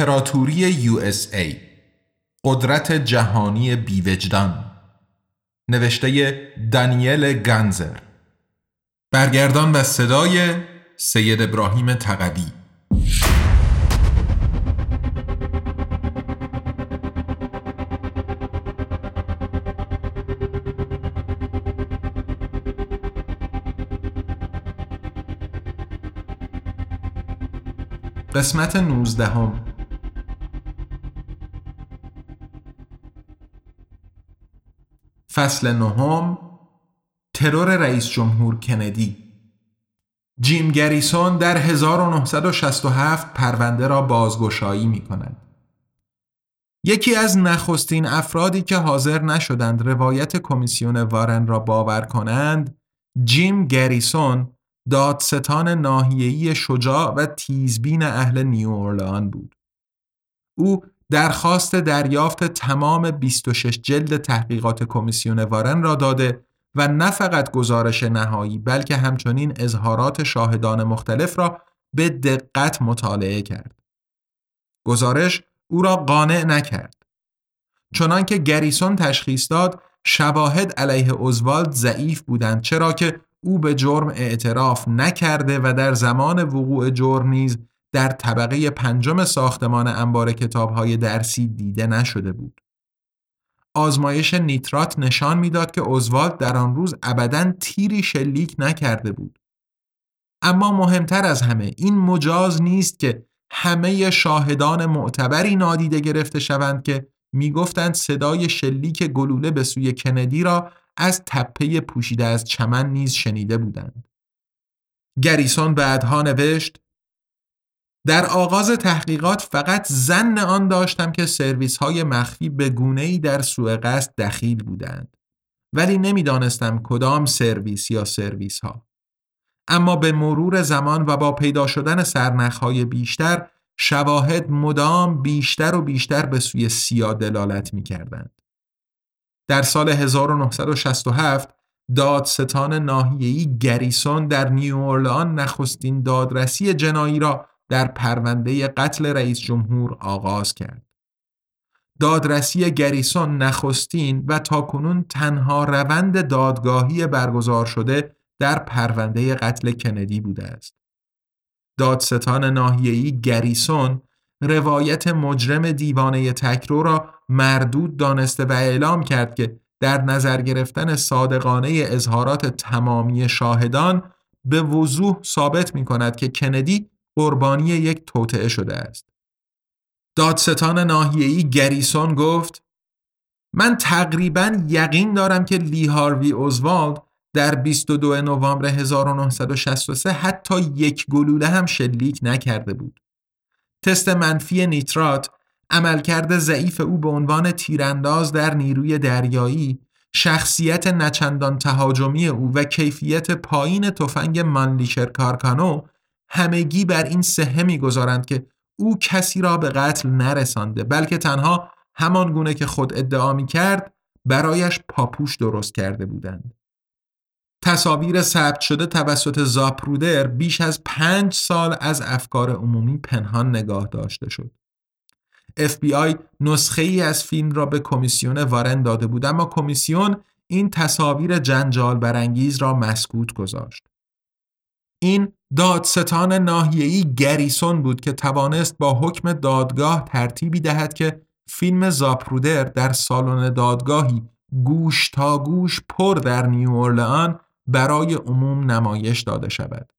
امپراتوری USA قدرت جهانی بیوجدان. نوشته دانیل گنزر برگردان و صدای سید ابراهیم تقوی. قسمت نوزدهم. فصل نهم ترور رئیس جمهور کندی جیم گریسون در 1967 پرونده را بازگشایی می کند. یکی از نخستین افرادی که حاضر نشدند روایت کمیسیون وارن را باور کنند جیم گریسون دادستان ناحیه‌ای شجاع و تیزبین اهل نیو بود. او درخواست دریافت تمام 26 جلد تحقیقات کمیسیون وارن را داده و نه فقط گزارش نهایی بلکه همچنین اظهارات شاهدان مختلف را به دقت مطالعه کرد. گزارش او را قانع نکرد. چنانکه گریسون تشخیص داد شواهد علیه اوزوالد ضعیف بودند چرا که او به جرم اعتراف نکرده و در زمان وقوع جرم نیز در طبقه پنجم ساختمان انبار کتابهای درسی دیده نشده بود. آزمایش نیترات نشان می‌داد که اوزوالد در آن روز ابدا تیری شلیک نکرده بود. اما مهمتر از همه این مجاز نیست که همه شاهدان معتبری نادیده گرفته شوند که می‌گفتند صدای شلیک گلوله به سوی کندی را از تپه پوشیده از چمن نیز شنیده بودند. گریسون بعدها نوشت در آغاز تحقیقات فقط زن آن داشتم که سرویس های مخفی به گونه ای در سوء قصد دخیل بودند ولی نمی‌دانستم کدام سرویس یا سرویس ها اما به مرور زمان و با پیدا شدن های بیشتر شواهد مدام بیشتر و بیشتر به سوی سیا دلالت می کردند. در سال 1967 دادستان ناحیه‌ای گریسون در نیو اورلان نخستین دادرسی جنایی را در پرونده قتل رئیس جمهور آغاز کرد. دادرسی گریسون نخستین و تاکنون تنها روند دادگاهی برگزار شده در پرونده قتل کندی بوده است. دادستان ناحیه‌ای گریسون روایت مجرم دیوانه تکرو را مردود دانسته و اعلام کرد که در نظر گرفتن صادقانه اظهارات تمامی شاهدان به وضوح ثابت می کند که کندی قربانی یک توطعه شده است. دادستان ناحیه‌ای گریسون گفت من تقریبا یقین دارم که لی هاروی اوزوالد در 22 نوامبر 1963 حتی یک گلوله هم شلیک نکرده بود. تست منفی نیترات عملکرد ضعیف او به عنوان تیرانداز در نیروی دریایی شخصیت نچندان تهاجمی او و کیفیت پایین تفنگ مانلیشر کارکانو همگی بر این سهه می‌گذارند که او کسی را به قتل نرسانده بلکه تنها همان گونه که خود ادعا می کرد برایش پاپوش درست کرده بودند. تصاویر ثبت شده توسط زاپرودر بیش از پنج سال از افکار عمومی پنهان نگاه داشته شد. FBI نسخه ای از فیلم را به کمیسیون وارن داده بود اما کمیسیون این تصاویر جنجال برانگیز را مسکوت گذاشت. این دادستان ناحیه‌ای گریسون بود که توانست با حکم دادگاه ترتیبی دهد که فیلم زاپرودر در سالن دادگاهی گوش تا گوش پر در نیو اورلئان برای عموم نمایش داده شود.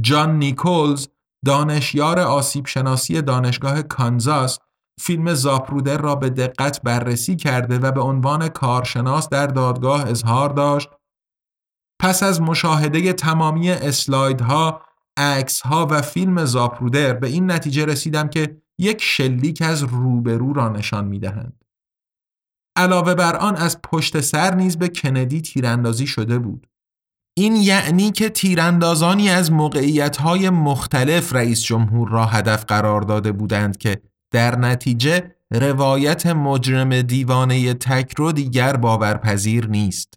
جان نیکولز دانشیار آسیب شناسی دانشگاه کانزاس فیلم زاپرودر را به دقت بررسی کرده و به عنوان کارشناس در دادگاه اظهار داشت پس از مشاهده تمامی اسلایدها عکس ها و فیلم زاپرودر به این نتیجه رسیدم که یک شلیک از روبرو را نشان می دهند. علاوه بر آن از پشت سر نیز به کندی تیراندازی شده بود. این یعنی که تیراندازانی از موقعیت مختلف رئیس جمهور را هدف قرار داده بودند که در نتیجه روایت مجرم دیوانه تکرو دیگر باورپذیر نیست.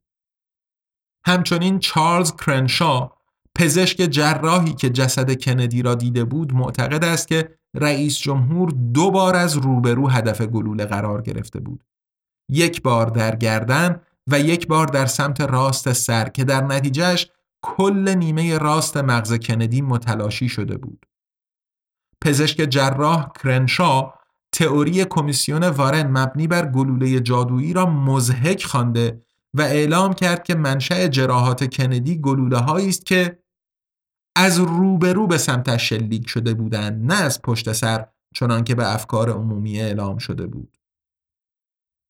همچنین چارلز کرنشا پزشک جراحی که جسد کندی را دیده بود معتقد است که رئیس جمهور دو بار از روبرو هدف گلوله قرار گرفته بود. یک بار در گردن و یک بار در سمت راست سر که در نتیجهش کل نیمه راست مغز کندی متلاشی شده بود. پزشک جراح کرنشا تئوری کمیسیون وارن مبنی بر گلوله جادویی را مزهک خوانده و اعلام کرد که منشأ جراحات کندی گلوله هایی است که از روبرو به سمتش شلیک شده بودند نه از پشت سر چنان که به افکار عمومی اعلام شده بود.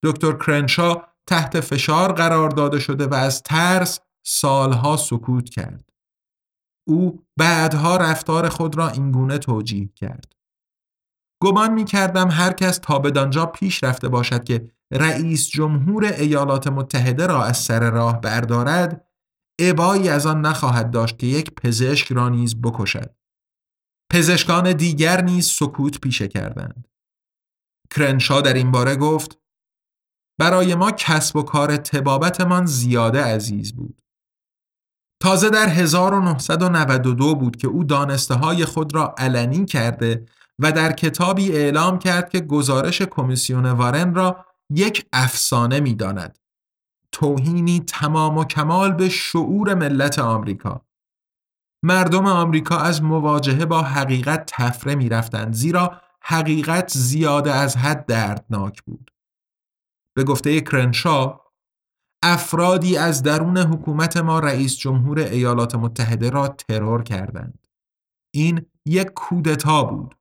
دکتر کرنشا تحت فشار قرار داده شده و از ترس سالها سکوت کرد. او بعدها رفتار خود را اینگونه توجیه کرد. گمان می کردم هر کس تا بدانجا پیش رفته باشد که رئیس جمهور ایالات متحده را از سر راه بردارد عبایی از آن نخواهد داشت که یک پزشک را نیز بکشد. پزشکان دیگر نیز سکوت پیشه کردند. کرنشا در این باره گفت برای ما کسب و کار تبابتمان زیاده عزیز بود. تازه در 1992 بود که او دانسته های خود را علنی کرده و در کتابی اعلام کرد که گزارش کمیسیون وارن را یک افسانه می داند. توهینی تمام و کمال به شعور ملت آمریکا. مردم آمریکا از مواجهه با حقیقت تفره می رفتند زیرا حقیقت زیاده از حد دردناک بود. به گفته کرنشا افرادی از درون حکومت ما رئیس جمهور ایالات متحده را ترور کردند. این یک کودتا بود.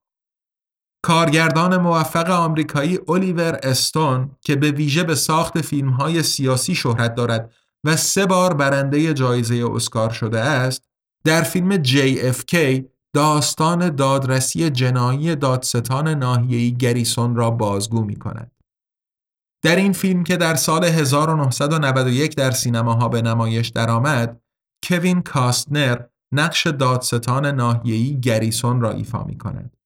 کارگردان موفق آمریکایی الیور استون که به ویژه به ساخت فیلم های سیاسی شهرت دارد و سه بار برنده جایزه اسکار شده است در فیلم JFK داستان دادرسی جنایی دادستان ناحیه‌ای گریسون را بازگو می کند. در این فیلم که در سال 1991 در سینماها به نمایش درآمد، کوین کاستنر نقش دادستان ناحیه‌ای گریسون را ایفا می کند.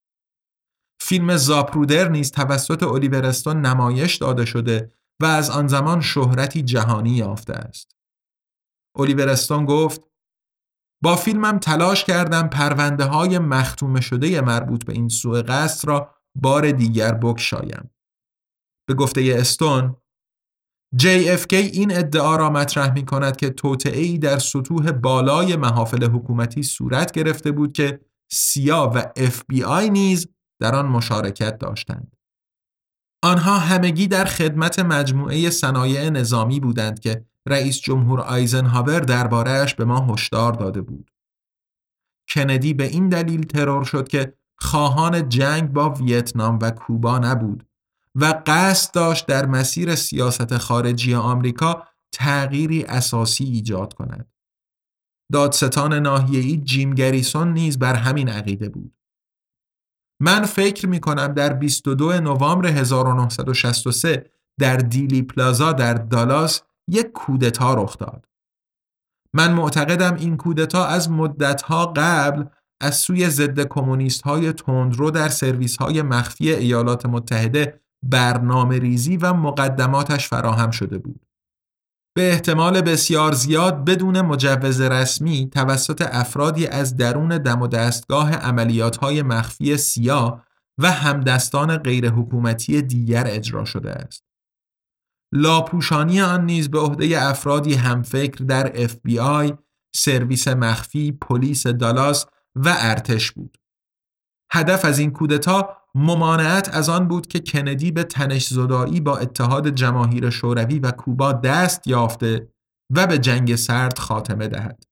فیلم زاپرودر نیز توسط الیورستون نمایش داده شده و از آن زمان شهرتی جهانی یافته است. الیورستون گفت با فیلمم تلاش کردم پرونده های مختوم شده مربوط به این سوء قصد را بار دیگر بکشایم. به گفته استون JFK این ادعا را مطرح می کند که توطعه در سطوح بالای محافل حکومتی صورت گرفته بود که سیا و FBI نیز در آن مشارکت داشتند. آنها همگی در خدمت مجموعه صنایع نظامی بودند که رئیس جمهور آیزنهاور دربارهش به ما هشدار داده بود. کندی به این دلیل ترور شد که خواهان جنگ با ویتنام و کوبا نبود و قصد داشت در مسیر سیاست خارجی آمریکا تغییری اساسی ایجاد کند. دادستان ناحیه‌ای جیم گریسون نیز بر همین عقیده بود. من فکر می کنم در 22 نوامبر 1963 در دیلی پلازا در دالاس یک کودتا رخ داد. من معتقدم این کودتا از مدتها قبل از سوی ضد کمونیست های تندرو در سرویس های مخفی ایالات متحده برنامه ریزی و مقدماتش فراهم شده بود. به احتمال بسیار زیاد بدون مجوز رسمی توسط افرادی از درون دم و دستگاه عملیات های مخفی سیا و همدستان غیرحکومتی دیگر اجرا شده است. لاپوشانی آن نیز به عهده افرادی همفکر در FBI، سرویس مخفی، پلیس دالاس و ارتش بود. هدف از این کودتا ممانعت از آن بود که کندی به تنش زدایی با اتحاد جماهیر شوروی و کوبا دست یافته و به جنگ سرد خاتمه دهد.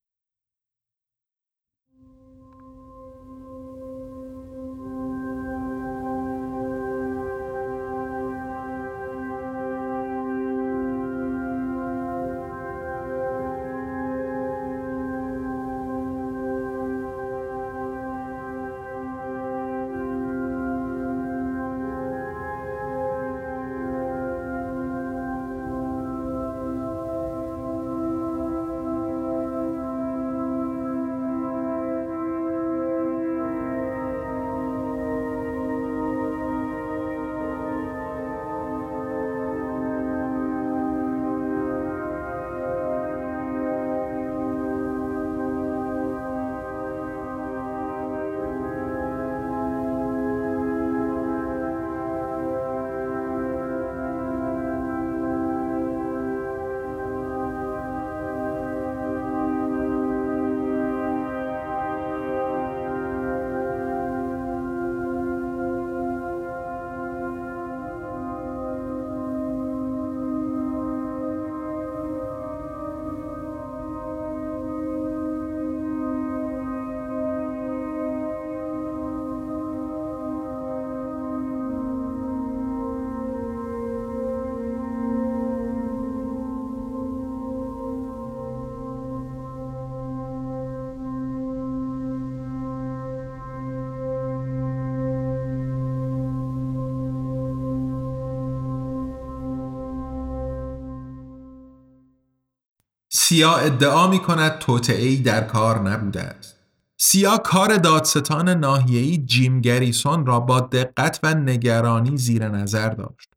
سیا ادعا می کند توطعه در کار نبوده است. سیا کار دادستان ناحیه‌ای جیم گریسون را با دقت و نگرانی زیر نظر داشت.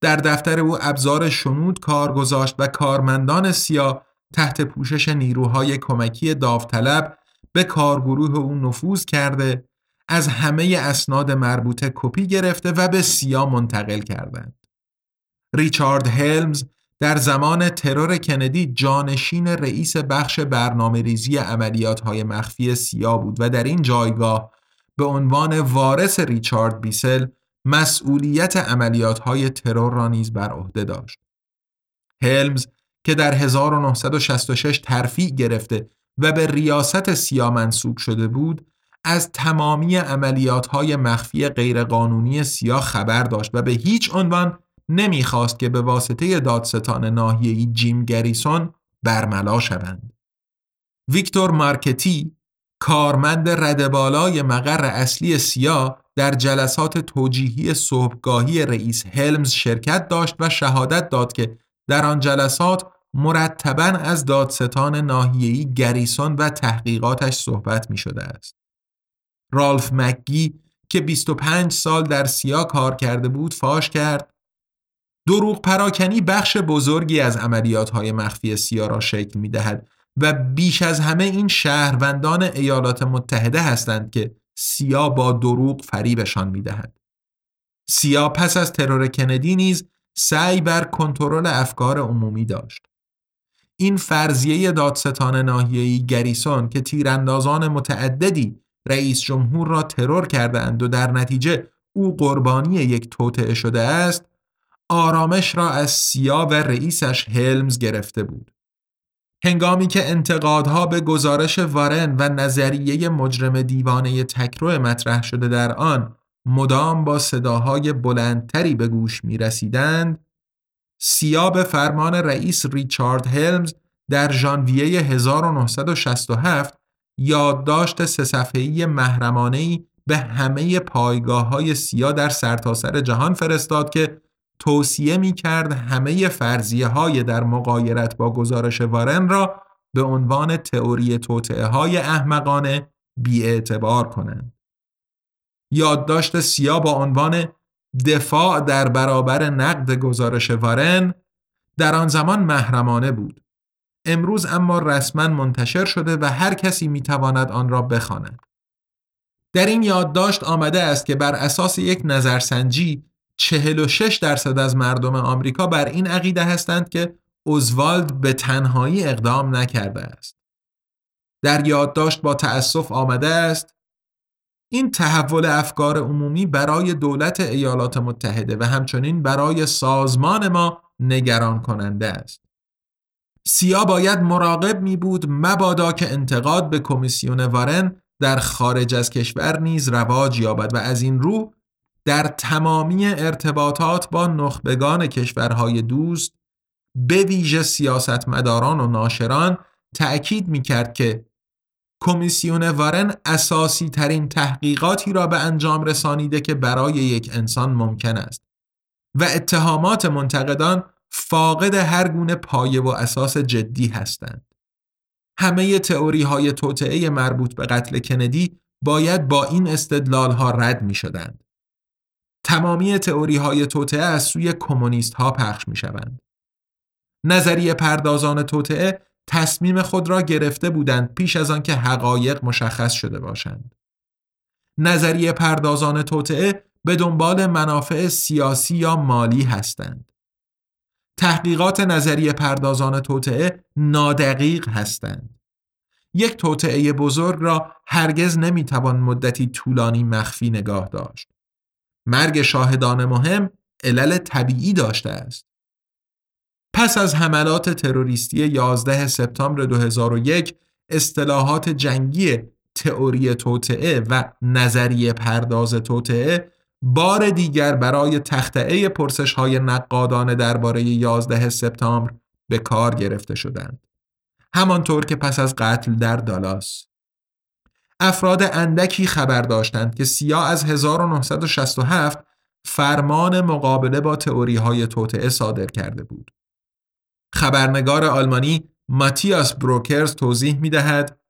در دفتر او ابزار شنود کار گذاشت و کارمندان سیا تحت پوشش نیروهای کمکی داوطلب به کارگروه او نفوذ کرده از همه اسناد مربوطه کپی گرفته و به سیا منتقل کردند. ریچارد هلمز در زمان ترور کندی جانشین رئیس بخش برنامه ریزی عملیات های مخفی سیا بود و در این جایگاه به عنوان وارث ریچارد بیسل مسئولیت عملیات های ترور را نیز بر عهده داشت. هلمز که در 1966 ترفیع گرفته و به ریاست سیا منصوب شده بود از تمامی عملیات های مخفی غیرقانونی سیا خبر داشت و به هیچ عنوان نمی‌خواست که به واسطه دادستان ناحیه‌ای جیم گریسون برملا شوند. ویکتور مارکتی کارمند ردبالای مقر اصلی سیا در جلسات توجیهی صبحگاهی رئیس هلمز شرکت داشت و شهادت داد که در آن جلسات مرتبا از دادستان ناحیه‌ای گریسون و تحقیقاتش صحبت می شده است. رالف مکگی که 25 سال در سیا کار کرده بود فاش کرد دروغ پراکنی بخش بزرگی از عملیات های مخفی سیا را شکل می دهد و بیش از همه این شهروندان ایالات متحده هستند که سیا با دروغ فریبشان می دهد. سیا پس از ترور کندی نیز سعی بر کنترل افکار عمومی داشت. این فرضیه دادستان ناحیه‌ای گریسون که تیراندازان متعددی رئیس جمهور را ترور کردند و در نتیجه او قربانی یک توطعه شده است آرامش را از سیا و رئیسش هلمز گرفته بود. هنگامی که انتقادها به گزارش وارن و نظریه مجرم دیوانه تکرو مطرح شده در آن مدام با صداهای بلندتری به گوش می رسیدند، سیا به فرمان رئیس ریچارد هلمز در ژانویه 1967 یادداشت سه صفحه‌ای محرمانه‌ای به همه پایگاه های سیا در سرتاسر سر جهان فرستاد که توصیه می کرد همه فرضیه های در مقایرت با گزارش وارن را به عنوان تئوری توطعه های احمقانه بیاعتبار کنند. یادداشت سیا با عنوان دفاع در برابر نقد گزارش وارن در آن زمان محرمانه بود. امروز اما رسما منتشر شده و هر کسی می‌تواند آن را بخواند. در این یادداشت آمده است که بر اساس یک نظرسنجی 46 درصد از مردم آمریکا بر این عقیده هستند که اوزوالد به تنهایی اقدام نکرده است. در یادداشت با تأسف آمده است این تحول افکار عمومی برای دولت ایالات متحده و همچنین برای سازمان ما نگران کننده است. سیا باید مراقب می بود مبادا که انتقاد به کمیسیون وارن در خارج از کشور نیز رواج یابد و از این رو در تمامی ارتباطات با نخبگان کشورهای دوست به ویژه سیاستمداران و ناشران تأکید می کرد که کمیسیون وارن اساسی ترین تحقیقاتی را به انجام رسانیده که برای یک انسان ممکن است و اتهامات منتقدان فاقد هر گونه پایه و اساس جدی هستند. همه تئوری های توطعه مربوط به قتل کندی باید با این استدلال ها رد می شدند. تمامی تئوری های توطعه از سوی کمونیست ها پخش می شوند. نظریه پردازان توطعه تصمیم خود را گرفته بودند پیش از آنکه حقایق مشخص شده باشند. نظریه پردازان توطعه به دنبال منافع سیاسی یا مالی هستند. تحقیقات نظریه پردازان توطعه نادقیق هستند. یک توطعه بزرگ را هرگز نمی‌توان مدتی طولانی مخفی نگاه داشت. مرگ شاهدان مهم علل طبیعی داشته است. پس از حملات تروریستی 11 سپتامبر 2001 اصطلاحات جنگی تئوری توطعه و نظریه پرداز توطعه بار دیگر برای تختعه پرسش های نقادانه درباره 11 سپتامبر به کار گرفته شدند. همانطور که پس از قتل در دالاس افراد اندکی خبر داشتند که سیا از 1967 فرمان مقابله با تئوری های توطعه صادر کرده بود. خبرنگار آلمانی ماتیاس بروکرز توضیح می دهد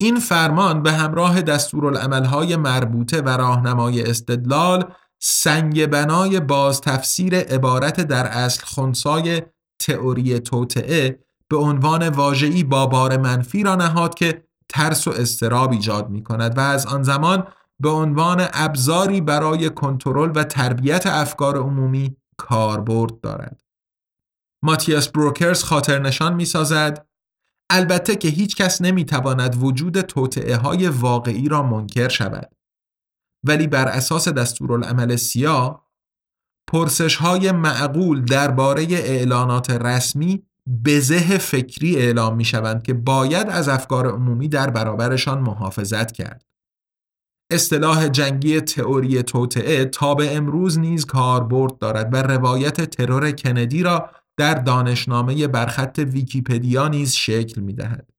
این فرمان به همراه دستورالعملهای مربوطه و راهنمای استدلال سنگ بنای باز تفسیر عبارت در اصل خونسای تئوری توطعه به عنوان واژه‌ای با بار منفی را نهاد که ترس و استراب ایجاد می کند و از آن زمان به عنوان ابزاری برای کنترل و تربیت افکار عمومی کاربرد دارد. ماتیاس بروکرز خاطر نشان می سازد البته که هیچ کس نمی تواند وجود توطعه های واقعی را منکر شود ولی بر اساس دستورالعمل سیا پرسش های معقول درباره اعلانات رسمی بزه فکری اعلام می شوند که باید از افکار عمومی در برابرشان محافظت کرد. اصطلاح جنگی تئوری توطعه تا به امروز نیز کاربرد دارد و روایت ترور کندی را در دانشنامه برخط ویکیپدیا نیز شکل می دهد.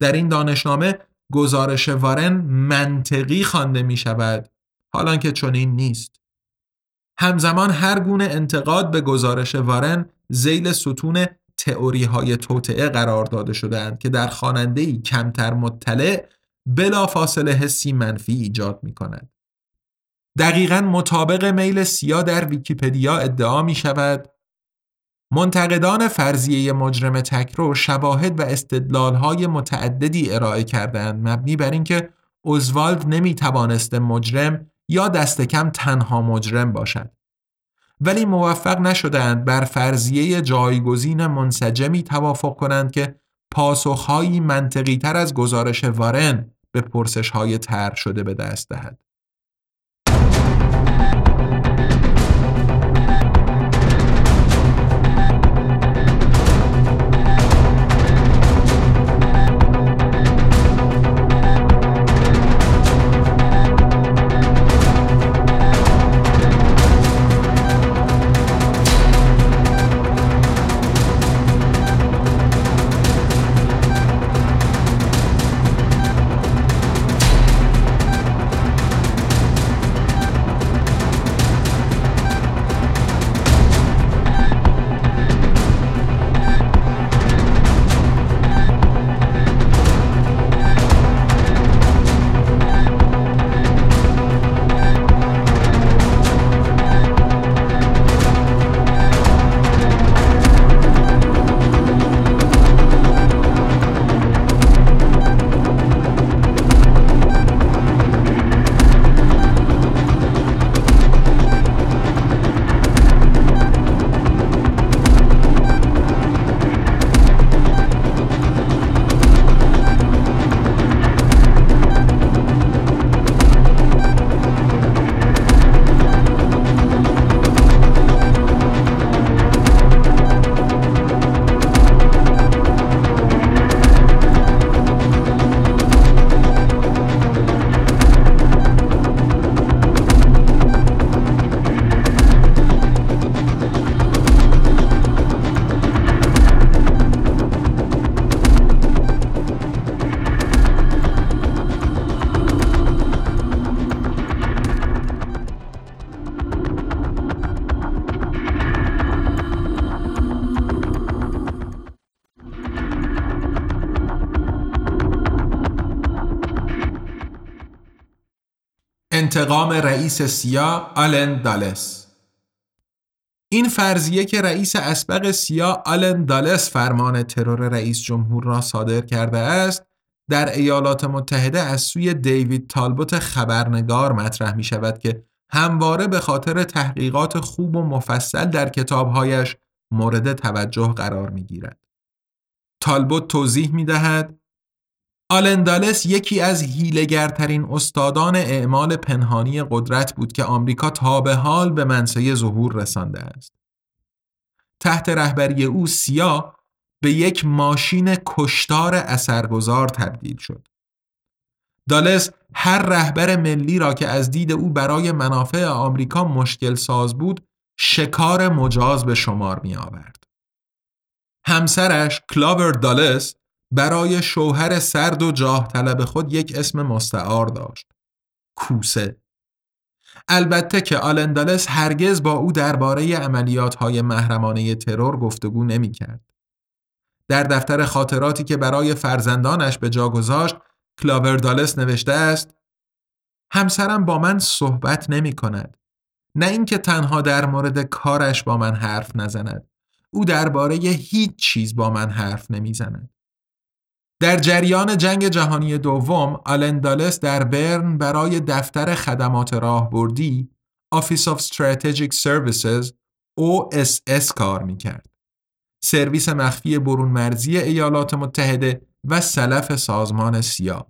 در این دانشنامه گزارش وارن منطقی خوانده می شود حالان که چنین نیست. همزمان هر گونه انتقاد به گزارش وارن زیل ستون تئوری های توطعه قرار داده شدهاند که در خواننده کمتر مطلع بلا فاصله حسی منفی ایجاد می کند. دقیقا مطابق میل سیا در ویکیپدیا ادعا می شود منتقدان فرضیه مجرم تکرو شواهد و استدلالهای متعددی ارائه کردند مبنی بر اینکه اوزوالد نمی توانست مجرم یا دست کم تنها مجرم باشد ولی موفق نشدند بر فرضیه جایگزین منسجمی توافق کنند که پاسخهایی منطقی تر از گزارش وارن به پرسش های تر شده به دست دهد. انتقام رئیس سیا آلن دالس این فرضیه که رئیس اسبق سیا آلن دالس فرمان ترور رئیس جمهور را صادر کرده است در ایالات متحده از سوی دیوید تالبوت خبرنگار مطرح می شود که همواره به خاطر تحقیقات خوب و مفصل در کتابهایش مورد توجه قرار می گیرد. تالبوت توضیح می دهد آلندالس یکی از هیلگرترین استادان اعمال پنهانی قدرت بود که آمریکا تا به حال به منصه ظهور رسانده است. تحت رهبری او سیا به یک ماشین کشتار اثرگذار تبدیل شد. دالس هر رهبر ملی را که از دید او برای منافع آمریکا مشکل ساز بود شکار مجاز به شمار می آورد. همسرش کلاور دالس برای شوهر سرد و جاه طلب خود یک اسم مستعار داشت. کوسه. البته که آلندالس هرگز با او درباره عملیات های محرمانه ترور گفتگو نمی کرد. در دفتر خاطراتی که برای فرزندانش به جا گذاشت کلاور دالس نوشته است همسرم با من صحبت نمی کند. نه اینکه تنها در مورد کارش با من حرف نزند. او درباره هیچ چیز با من حرف نمی‌زند. در جریان جنگ جهانی دوم آلن دالس در برن برای دفتر خدمات راهبردی Office of Strategic Services OSS کار می‌کرد. سرویس مخفی برون مرزی ایالات متحده و سلف سازمان سیا.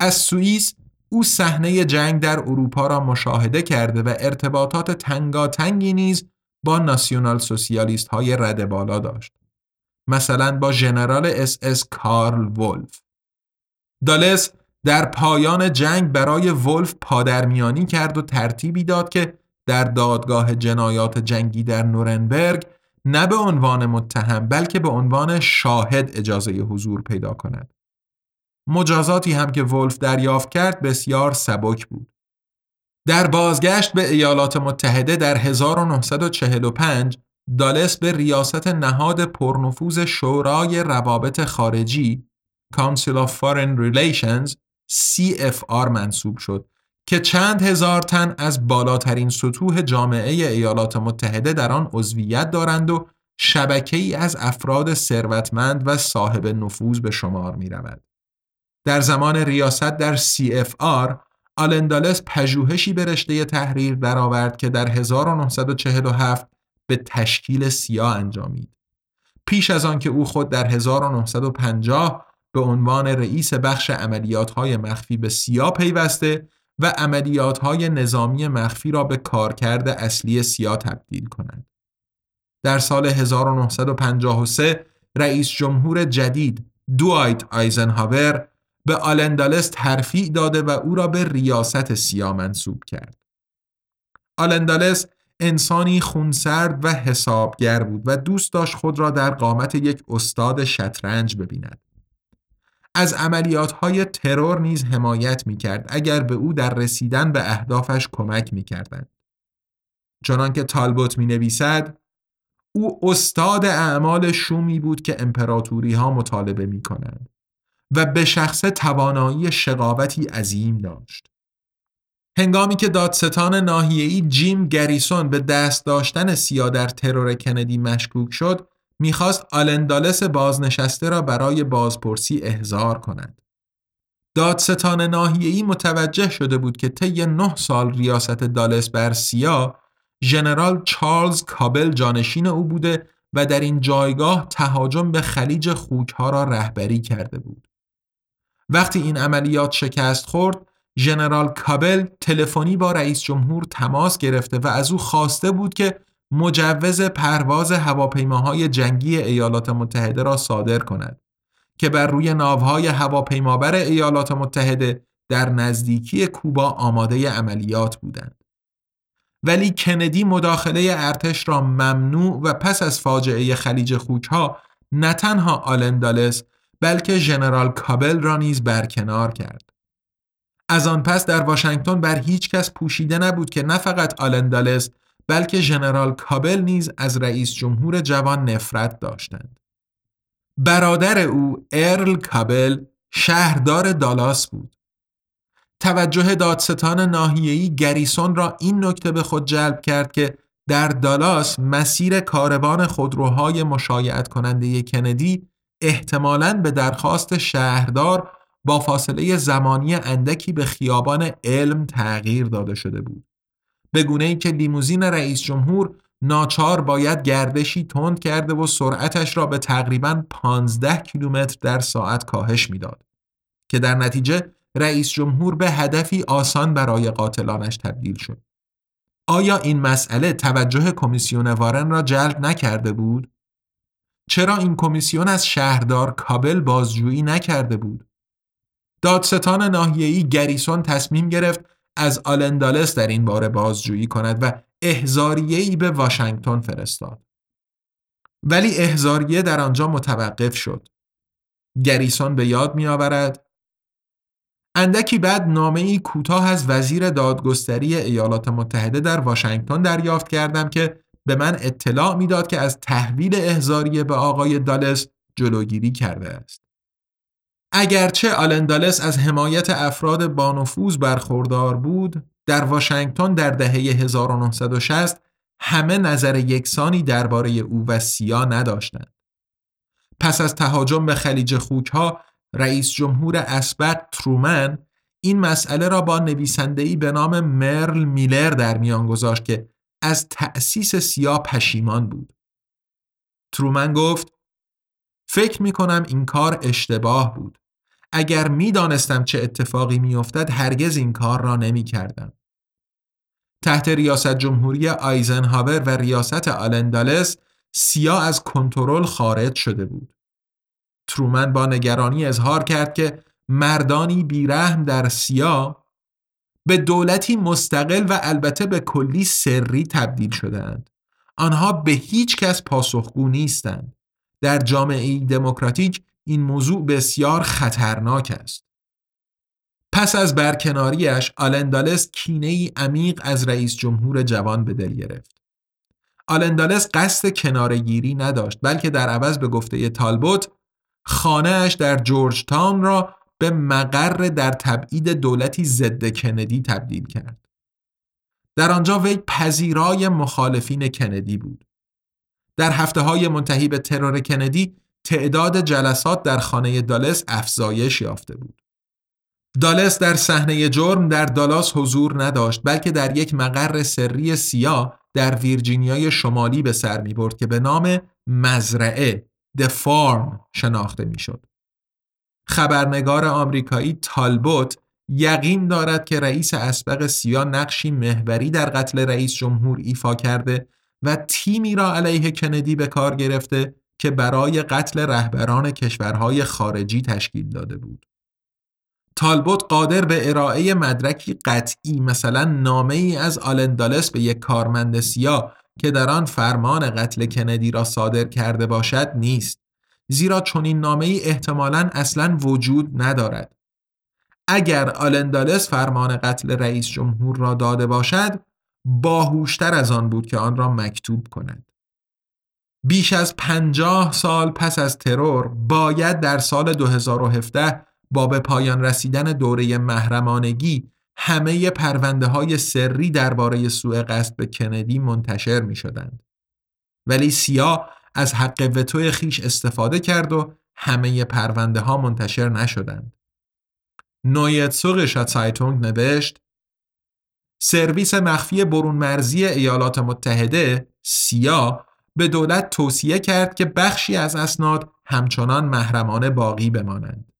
از سوئیس او صحنه جنگ در اروپا را مشاهده کرده و ارتباطات تنگاتنگی نیز با ناسیونال سوسیالیست های رده بالا داشت. مثلا با ژنرال اس اس کارل ولف. دالس در پایان جنگ برای ولف پادرمیانی کرد و ترتیبی داد که در دادگاه جنایات جنگی در نورنبرگ نه به عنوان متهم بلکه به عنوان شاهد اجازه حضور پیدا کند. مجازاتی هم که ولف دریافت کرد بسیار سبک بود. در بازگشت به ایالات متحده در 1945 دالس به ریاست نهاد پرنفوذ شورای روابط خارجی Council of Foreign Relations CFR منصوب شد که چند هزار تن از بالاترین سطوح جامعه ایالات متحده در آن عضویت دارند و شبکه ای از افراد ثروتمند و صاحب نفوذ به شمار می رود. در زمان ریاست در CFR آلندالس پژوهشی به رشته تحریر درآورد که در 1947 به تشکیل سیا انجامید. پیش از آن که او خود در 1950 به عنوان رئیس بخش عملیات های مخفی به سیا پیوسته و عملیات های نظامی مخفی را به کارکرد اصلی سیا تبدیل کند. در سال 1953 رئیس جمهور جدید دوایت آیزنهاور به آلندالس ترفیع داده و او را به ریاست سیا منصوب کرد. آلندالس انسانی خونسرد و حسابگر بود و دوست داشت خود را در قامت یک استاد شطرنج ببیند. از عملیات های ترور نیز حمایت می کرد اگر به او در رسیدن به اهدافش کمک می کردند. چنان که تالبوت می نویسد او استاد اعمال شومی بود که امپراتوری ها مطالبه می کنند و به شخص توانایی شقاوتی عظیم داشت. هنگامی که دادستان ناحیه‌ای جیم گریسون به دست داشتن سیا در ترور کندی مشکوک شد، می‌خواست آلندالس بازنشسته را برای بازپرسی احضار کند. دادستان ناحیه‌ای متوجه شده بود که طی نه سال ریاست دالس بر سیا ژنرال چارلز کابل جانشین او بوده و در این جایگاه تهاجم به خلیج خوکها را رهبری کرده بود. وقتی این عملیات شکست خورد، ژنرال کابل تلفنی با رئیس جمهور تماس گرفته و از او خواسته بود که مجوز پرواز هواپیماهای جنگی ایالات متحده را صادر کند که بر روی ناوهای هواپیمابر ایالات متحده در نزدیکی کوبا آماده عملیات بودند. ولی کندی مداخله ارتش را ممنوع و پس از فاجعه خلیج خوکها نه تنها آلندالس بلکه ژنرال کابل را نیز برکنار کرد. از آن پس در واشنگتن بر هیچ کس پوشیده نبود که نه فقط آلندالس بلکه ژنرال کابل نیز از رئیس جمهور جوان نفرت داشتند. برادر او ارل کابل شهردار دالاس بود. توجه دادستان ناحیه‌ای گریسون را این نکته به خود جلب کرد که در دالاس مسیر کاروان خودروهای مشایعت کننده کندی احتمالاً به درخواست شهردار با فاصله زمانی اندکی به خیابان علم تغییر داده شده بود. به گونه ای که لیموزین رئیس جمهور ناچار باید گردشی تند کرده و سرعتش را به تقریبا 15 کیلومتر در ساعت کاهش می‌داد که در نتیجه رئیس جمهور به هدفی آسان برای قاتلانش تبدیل شد. آیا این مسئله توجه کمیسیون وارن را جلب نکرده بود؟ چرا این کمیسیون از شهردار کابل بازجویی نکرده بود؟ دادستان ناحیه‌ای گریسون تصمیم گرفت از آلندالس در این باره بازجویی کند و احزاریه‌ای به واشنگتن فرستاد. ولی احزاریه در آنجا متوقف شد. گریسون به یاد می آورد اندکی بعد نامه ای کوتاه از وزیر دادگستری ایالات متحده در واشنگتن دریافت کردم که به من اطلاع می‌داد که از تحویل احزاریه به آقای دالس جلوگیری کرده است. اگرچه آلندالس از حمایت افراد بانفوذ برخوردار بود، در واشنگتن در دهه 1960 همه نظر یکسانی درباره او و سیا نداشتند. پس از تهاجم به خلیج خوکها رئیس جمهور اسبق ترومن این مسئله را با نویسنده‌ای به نام مرل میلر در میان گذاشت که از تأسیس سیا پشیمان بود. ترومن گفت فکر می کنم این کار اشتباه بود. اگر می دانستم چه اتفاقی می افتد هرگز این کار را نمی کردم. تحت ریاست جمهوری آیزنهاور و ریاست آلندالس سیا از کنترل خارج شده بود. ترومن با نگرانی اظهار کرد که مردانی بیرحم در سیا به دولتی مستقل و البته به کلی سری تبدیل شدهاند. آنها به هیچ کس پاسخگو نیستند. در جامعه دموکراتیک این موضوع بسیار خطرناک است. پس از برکناریش آلندالس کینه ای عمیق از رئیس جمهور جوان به دل گرفت. آلندالس قصد کنارگیری نداشت بلکه در عوض به گفته تالبوت خانهاش در جورج تاون را به مقر در تبعید دولتی ضد کندی تبدیل کرد. در آنجا وی پذیرای مخالفین کندی بود. در هفته های منتهی به ترور کندی تعداد جلسات در خانه دالس افزایش یافته بود. دالس در صحنه جرم در دالاس حضور نداشت بلکه در یک مقر سری سیا در ویرجینیای شمالی به سر می برد که به نام مزرعه The Farm شناخته می شد. خبرنگار آمریکایی تالبوت یقین دارد که رئیس اسبق سیا نقشی محوری در قتل رئیس جمهور ایفا کرده و تیمی را علیه کندی به کار گرفته که برای قتل رهبران کشورهای خارجی تشکیل داده بود. تالبوت قادر به ارائه مدرکی قطعی مثلا نامه ای از آلندالس به یک کارمند سیا که در آن فرمان قتل کندی را صادر کرده باشد نیست زیرا چنین نامه ای احتمالا اصلا وجود ندارد اگر آلندالس فرمان قتل رئیس جمهور را داده باشد باهوشتر از آن بود که آن را مکتوب کند بیش از پنجاه سال پس از ترور باید در سال 2017 با به پایان رسیدن دوره محرمانگی همه پرونده های سری درباره سوء قصد به کندی منتشر می شدند. ولی سیا از حق وتوی خیش استفاده کرد و همه پرونده ها منتشر نشدند. نویتسوق شاتسایتونگ نوشت سرویس مخفی برون مرزی ایالات متحده سیا به دولت توصیه کرد که بخشی از اسناد همچنان محرمانه باقی بمانند.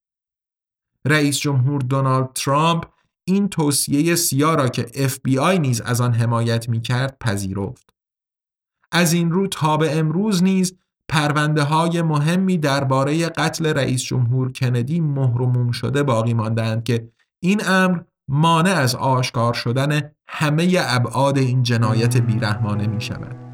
رئیس جمهور دونالد ترامپ این توصیه سیا را که FBI نیز از آن حمایت می کرد پذیرفت. از این رو تا به امروز نیز پرونده های مهمی درباره قتل رئیس جمهور کندی مهرموم شده باقی ماندند که این امر مانع از آشکار شدن همه ابعاد این جنایت بیرحمانه می شود.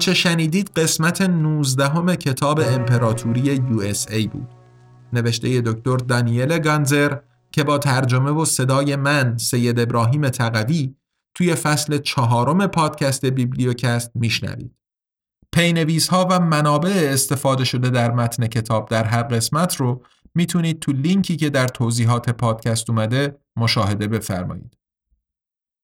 آنچه شنیدید قسمت 19 کتاب امپراتوری USA نوشته دکتر دانیل گانزر که با ترجمه و صدای من سید ابراهیم تقوی توی فصل چهارم پادکست بیبلیوکست میشنوید. پی‌نویس ها و منابع استفاده شده در متن کتاب در هر قسمت رو می‌تونید تو لینکی که در توضیحات پادکست اومده مشاهده بفرمایید.